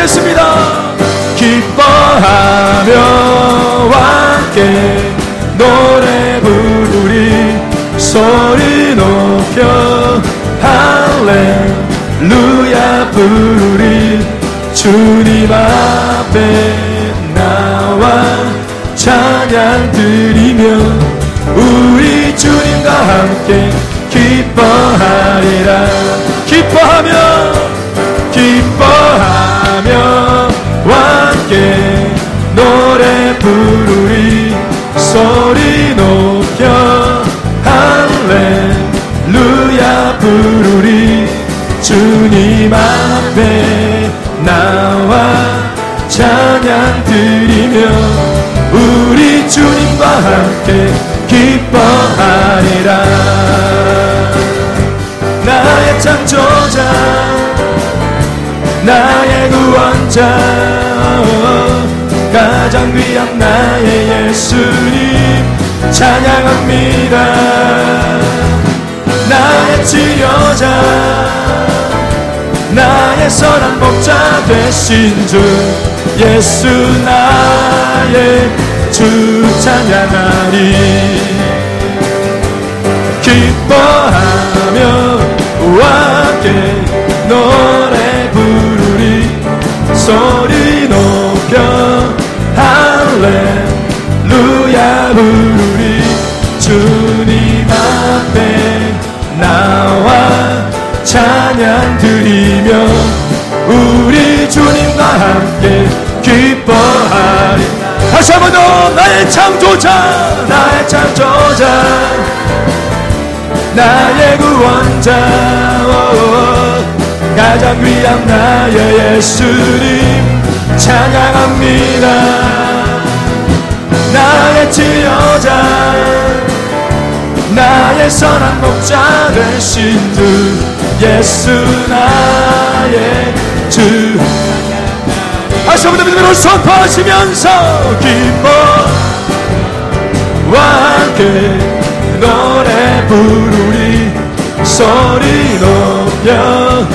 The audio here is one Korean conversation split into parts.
찬양하겠습니다. 기뻐하며 함께 노래 부르리. 소리 높여 할렐루야 부르리. 주님 앞에 나와 찬양 드리며 우리 주님과 함께 기뻐하리라. 기뻐하며 소리 높여 할렐루야 부르리 주님 앞에 나와 찬양 드리며 우리 주님과 함께 기뻐하리라. 나의 창조자 나의 구원자 가장 귀한 나의 예수님 찬양합니다. 나의 치료자 나의 선한 목자 되신 주 예수 나의 주 찬양하리. 기뻐하며 함께 노래 부르리. 소리 할렐루야 부르리 주님 앞에 나와 찬양 드리며 우리 주님과 함께 기뻐하리. 다시 한번 더 나의 창조자 나의 창조자 나의 구원자 가장 귀한 나의 예수님 찬양합니다 나의 치료자 나의 선한 목자 되신 주 예수 나의 주. 다시 한번 믿음으로 선포하시면서 기뻐와 함께 노래 부르리 소리 높여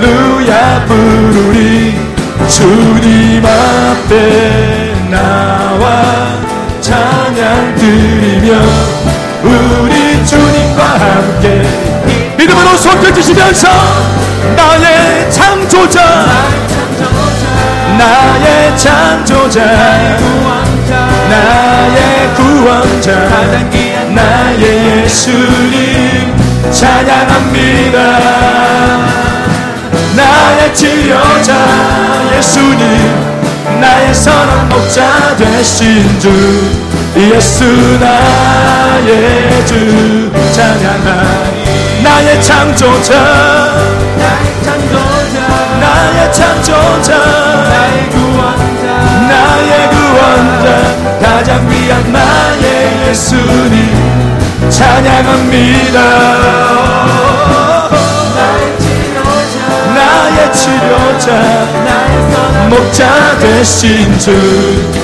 할렐루야 부르리. 주님 앞에 나와 찬양 드리며 우리 주님과 함께 믿음으로 손 펴주시면서 나의 창조자 나의 창조자 나의 구원자 나의 예수님 찬양합니다. 나의 치료자 예수님 나의 선한 목자 되신 주 예수 나의 주 찬양하니 나의 창조자 나의 창조자 나의 구원자 나의 구원자 가장 귀한 나의 예수님 찬양합니다 치료자. 목자 되신 주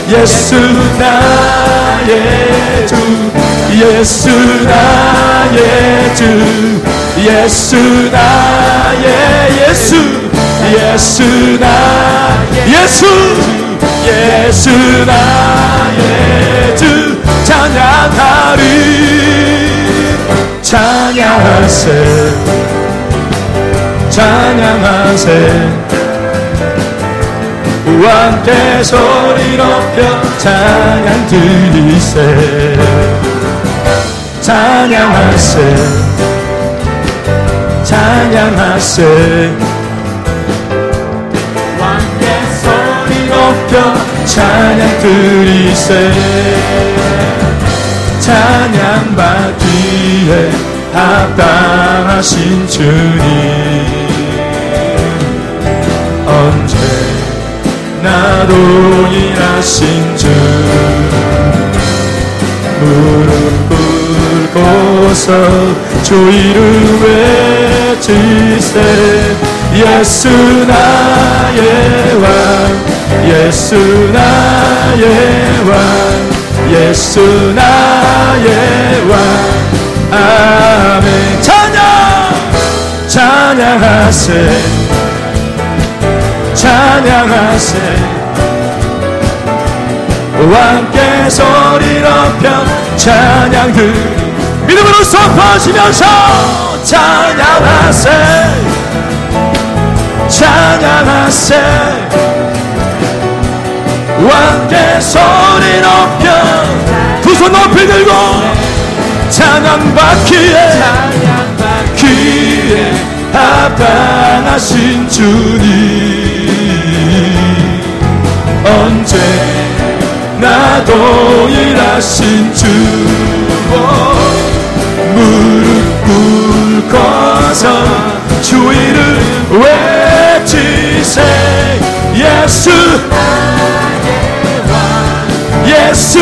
예수 나의 주 예수 나의 주 예수 나의 예수 예수 나의 예수 예수 나의 주. 찬양하리 찬양하세 찬양하세. 함께 소리 높여 찬양 드리세. 찬양하세. 찬양하세. 함께 소리 높여 찬양 드리세. 찬양 받기에 합당하신 주님 나도 일하신 주. 무릎 꿇고서 주 이름 외치세. 예수 나의 왕 예수 나의 왕 예수 나의 왕. 아멘. 찬양! 찬양하세 찬양하세. 왕께 소리 높여 찬양 들 믿음으로 선포하시면서 찬양하세. 찬양하세. 왕께 소리 높여 두 손 높이 들고 찬양받기에 귀에 합당하신 주님 언제나 동일하신 주 무릎 꿇고서 주 이름 외치세. 예수 예수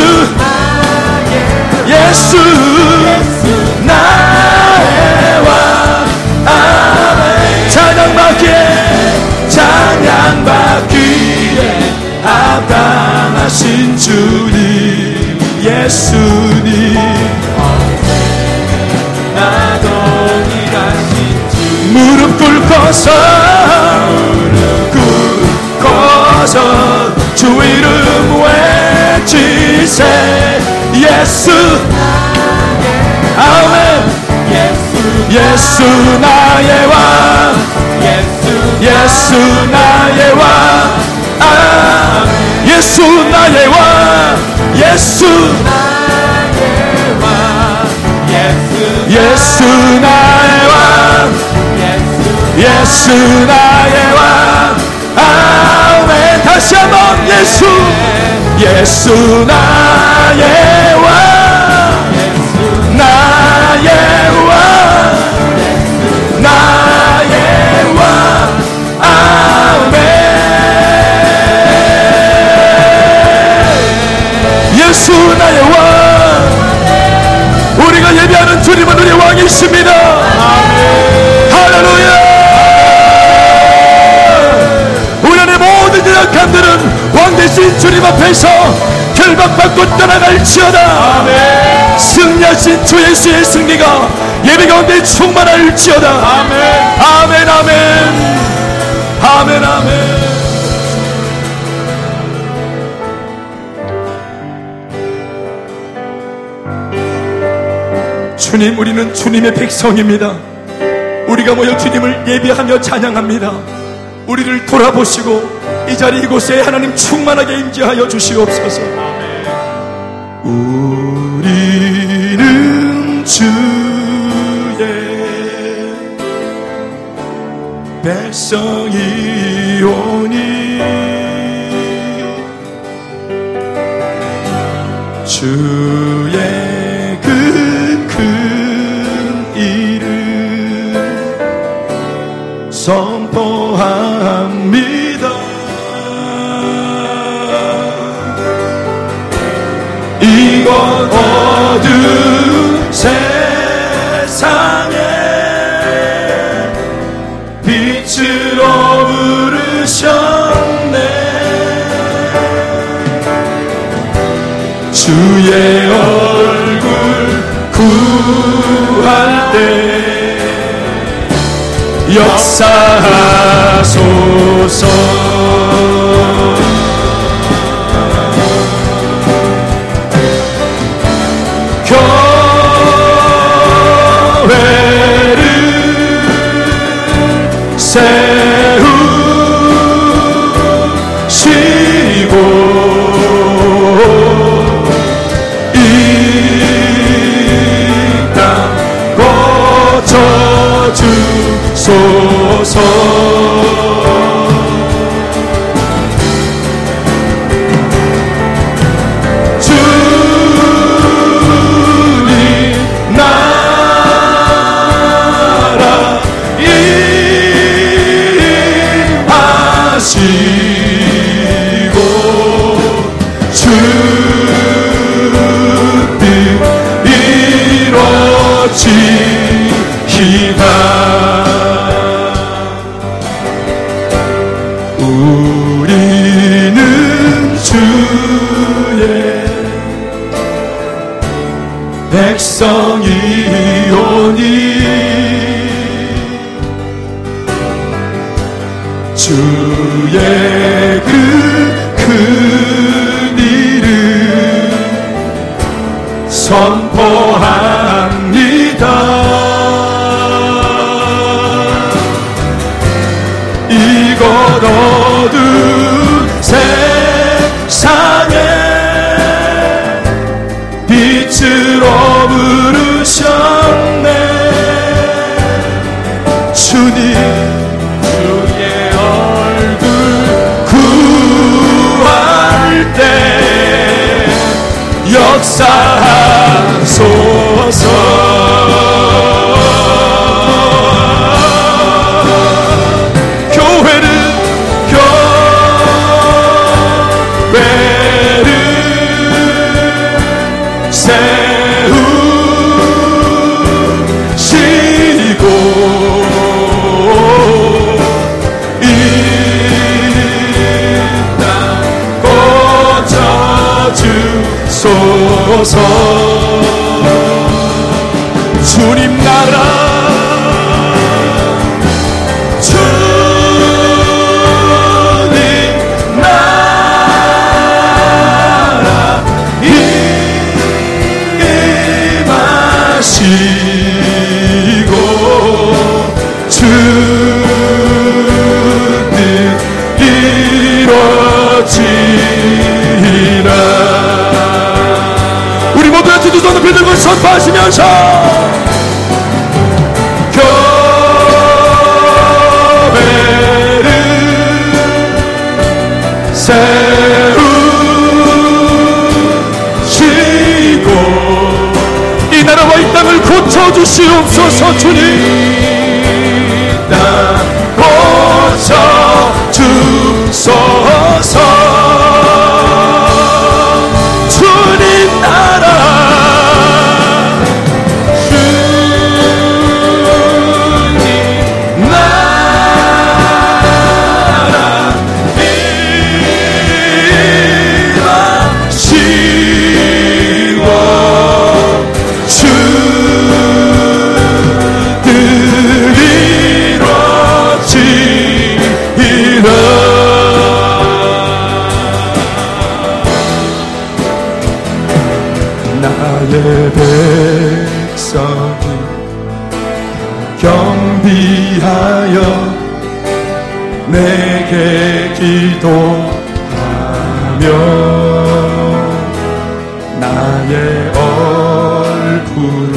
예수. 나의 합당하신 주님 예수님. 나 동일하신 주 무릎 꿇고서 무릎 꿇고서 주 이름 외치세. 예수. 아멘. 예수 나의 왕. 예수 나의 왕. 아, 예수 나의 왕 예수 나의 왕 예수 나의 왕 예수 나의 왕. 아멘. 다시 한번 예수 예수 나의 왕 결박받고 떠나갈지어다. 승리하신 주 예수의 승리가 예배 가운데 충만할지어다. 아멘. 아멘 아멘. 아멘 아멘. 주님 우리는 주님의 백성입니다. 우리가 모여 주님을 예배하며 찬양합니다. 우리를 돌아보시고 이 자리 이곳에 하나님 충만하게 임재하여 주시옵소서 우리는 주의 백성이오니 주의 그큰 이름 선포합니다 이곳 어두운 세상에 빛으로 부르셨네. 주의 얼굴 구할 때 역사하소서 교 이곳 어두운 세상에 빛으로 부르셨네. 주님 역사하소서 두 손을 들고 선포하시면서 교회를 세우시고 이 나라와 이 땅을 고쳐주시옵소서 주님 나의 얼굴을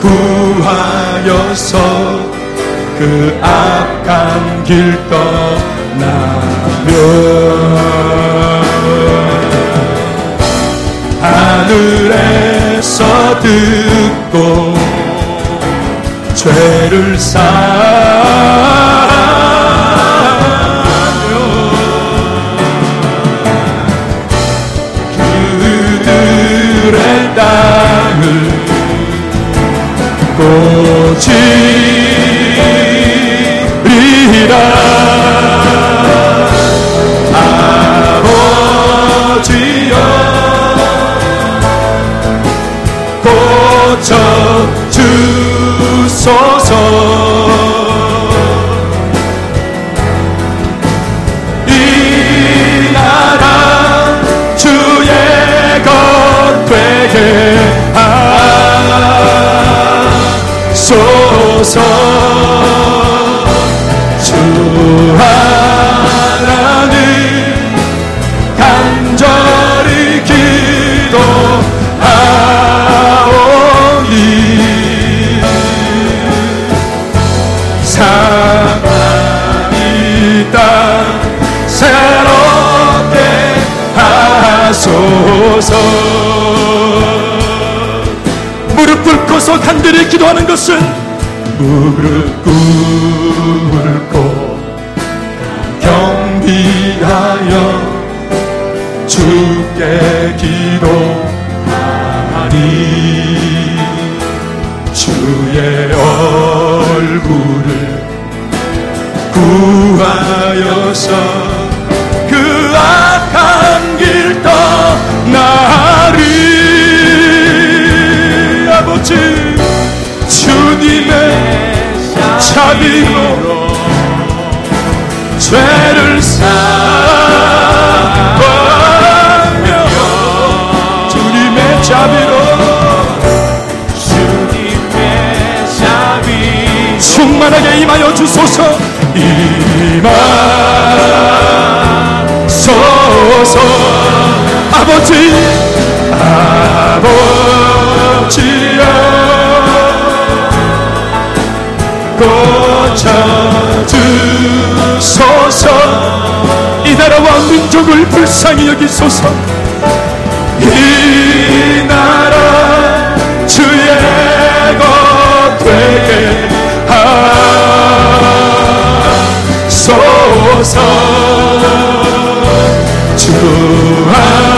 구하여서 그 악한 길 떠나며 하늘에서 듣고 죄를 사며 고 것은 무릎 꿇고 경비하여 주께 기도하니. 주의 얼굴을 구하여서 자비로 사랑하며 주님의 자비로 주님의 자비 충만하게 임하여 주소서. 임하소서. 아버지 아버지 민족을 불쌍히 여기소서. 이 나라 주의 것 되게 하소서. 주하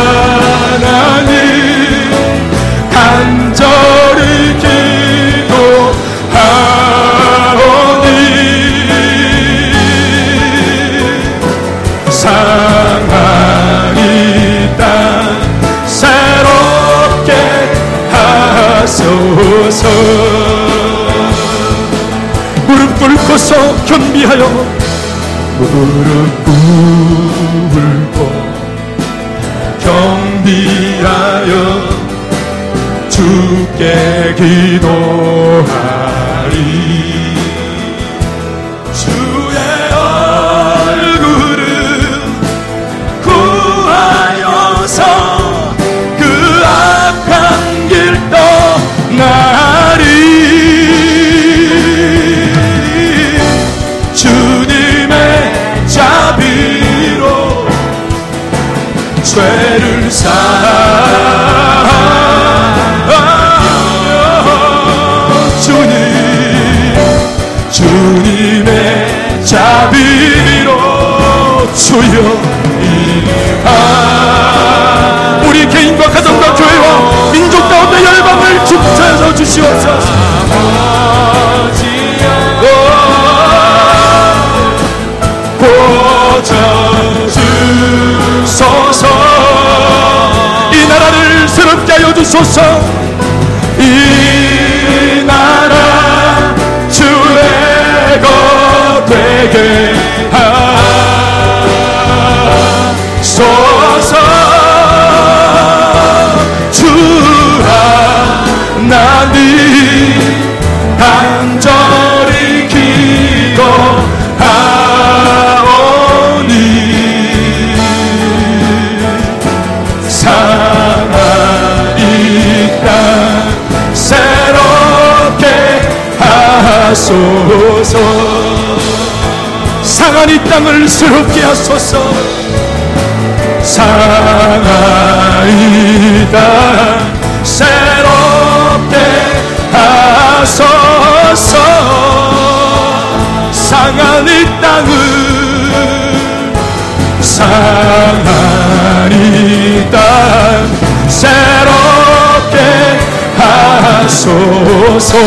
꿇고서 겸비하여 무릎 꿇고 경비하여 주께 기도하리 사하며 주님 주님의 자비로 주여 임하 우리 개인과 가정과 교회와 민족 가운데 열방을 축제해서 주시옵소서 새롭게 하여 주소서. 이 나라 주의 것 되게 하소서. 상한 이 땅을 새롭게 하소서. 상하이 땅 새롭게 하소서. 상한 이 땅을 상하니 땅 새롭게 하소서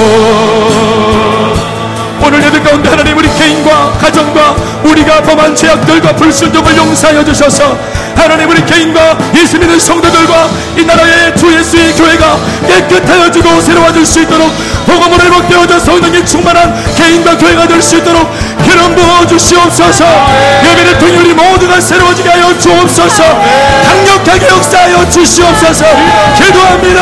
오늘 예배 가운데 하나님 우리 개인과 가정과 우리가 범한 죄악들과 불순종을 용서하여 주셔서 하나님 우리 개인과 예수 믿는 성도들과 이 나라의 주 예수의 교회가 깨끗하여지고 새로워질 수 있도록 복음으로 회복되어져 성령이 충만한 개인과 교회가 될 수 있도록 기름 부어 주시옵소서. 예배를 통해 우리 모두가 새로워지게 하여 주옵소서. 강력하게 역사하여 주시옵소서. 기도합니다